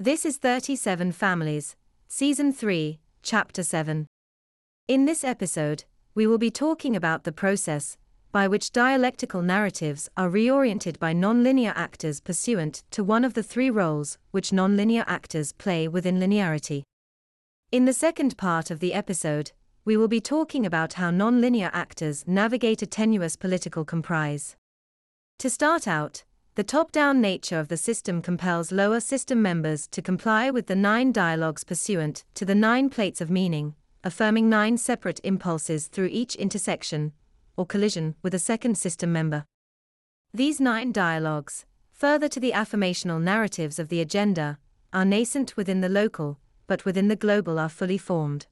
This is 37 Families, Season 3, Chapter 7. In this episode, we will be talking about the process by which dialectical narratives are reoriented by nonlinear actors pursuant to one of the three roles which nonlinear actors play within linearity. In the second part of the episode, we will be talking about how nonlinear actors navigate a tenuous political comprise. To start out, the top down nature of the system compels lower system members to comply with the nine dialogues pursuant to the nine plates of meaning, affirming nine separate impulses through each intersection or collision with a second system member. These nine dialogues, further to the affirmational narratives of the agenda, are nascent within the local, but within the global are fully formed.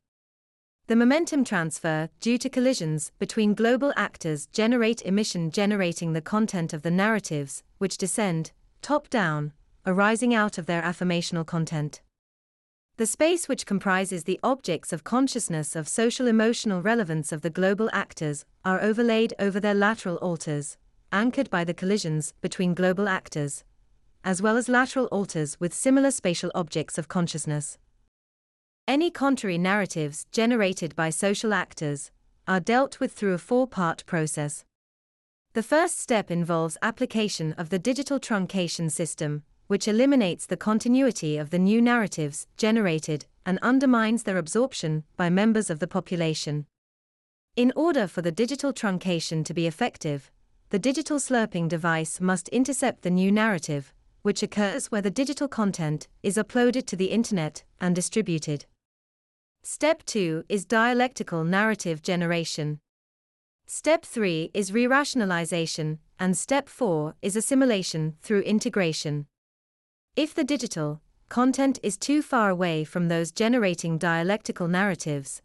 The momentum transfer, due to collisions between global actors, generate emission generating the content of the narratives, which descend, top down, arising out of their affirmational content. The space which comprises the objects of consciousness of social emotional relevance of the global actors are overlaid over their lateral alters, anchored by the collisions between global actors, as well as lateral alters with similar spatial objects of consciousness. Any contrary narratives generated by social actors are dealt with through a four part process. The first step involves application of the digital truncation system, which eliminates the continuity of the new narratives generated and undermines their absorption by members of the population. In order for the digital truncation to be effective, the digital slurping device must intercept the new narrative, which occurs where the digital content is uploaded to the internet and distributed. Step 2 is dialectical narrative generation. Step 3 is re-rationalization, and step 4 is assimilation through integration. If the digital content is too far away from those generating dialectical narratives,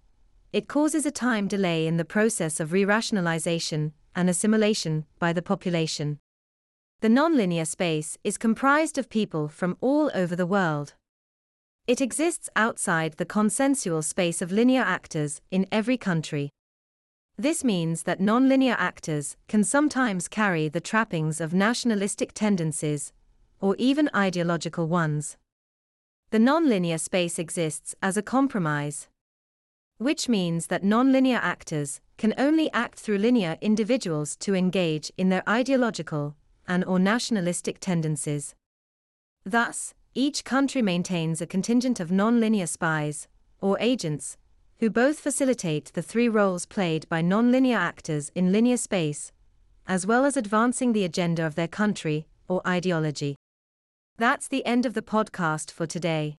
it causes a time delay in the process of re-rationalization and assimilation by the population. The nonlinear space is comprised of people from all over the world. It exists outside the consensual space of linear actors in every country. This means that nonlinear actors can sometimes carry the trappings of nationalistic tendencies, or even ideological ones. The nonlinear space exists as a compromise, which means that nonlinear actors can only act through linear individuals to engage in their ideological and or nationalistic tendencies. Thus, each country maintains a contingent of non-linear spies, or agents, who both facilitate the three roles played by non-linear actors in linear space, as well as advancing the agenda of their country or ideology. That's the end of the podcast for today.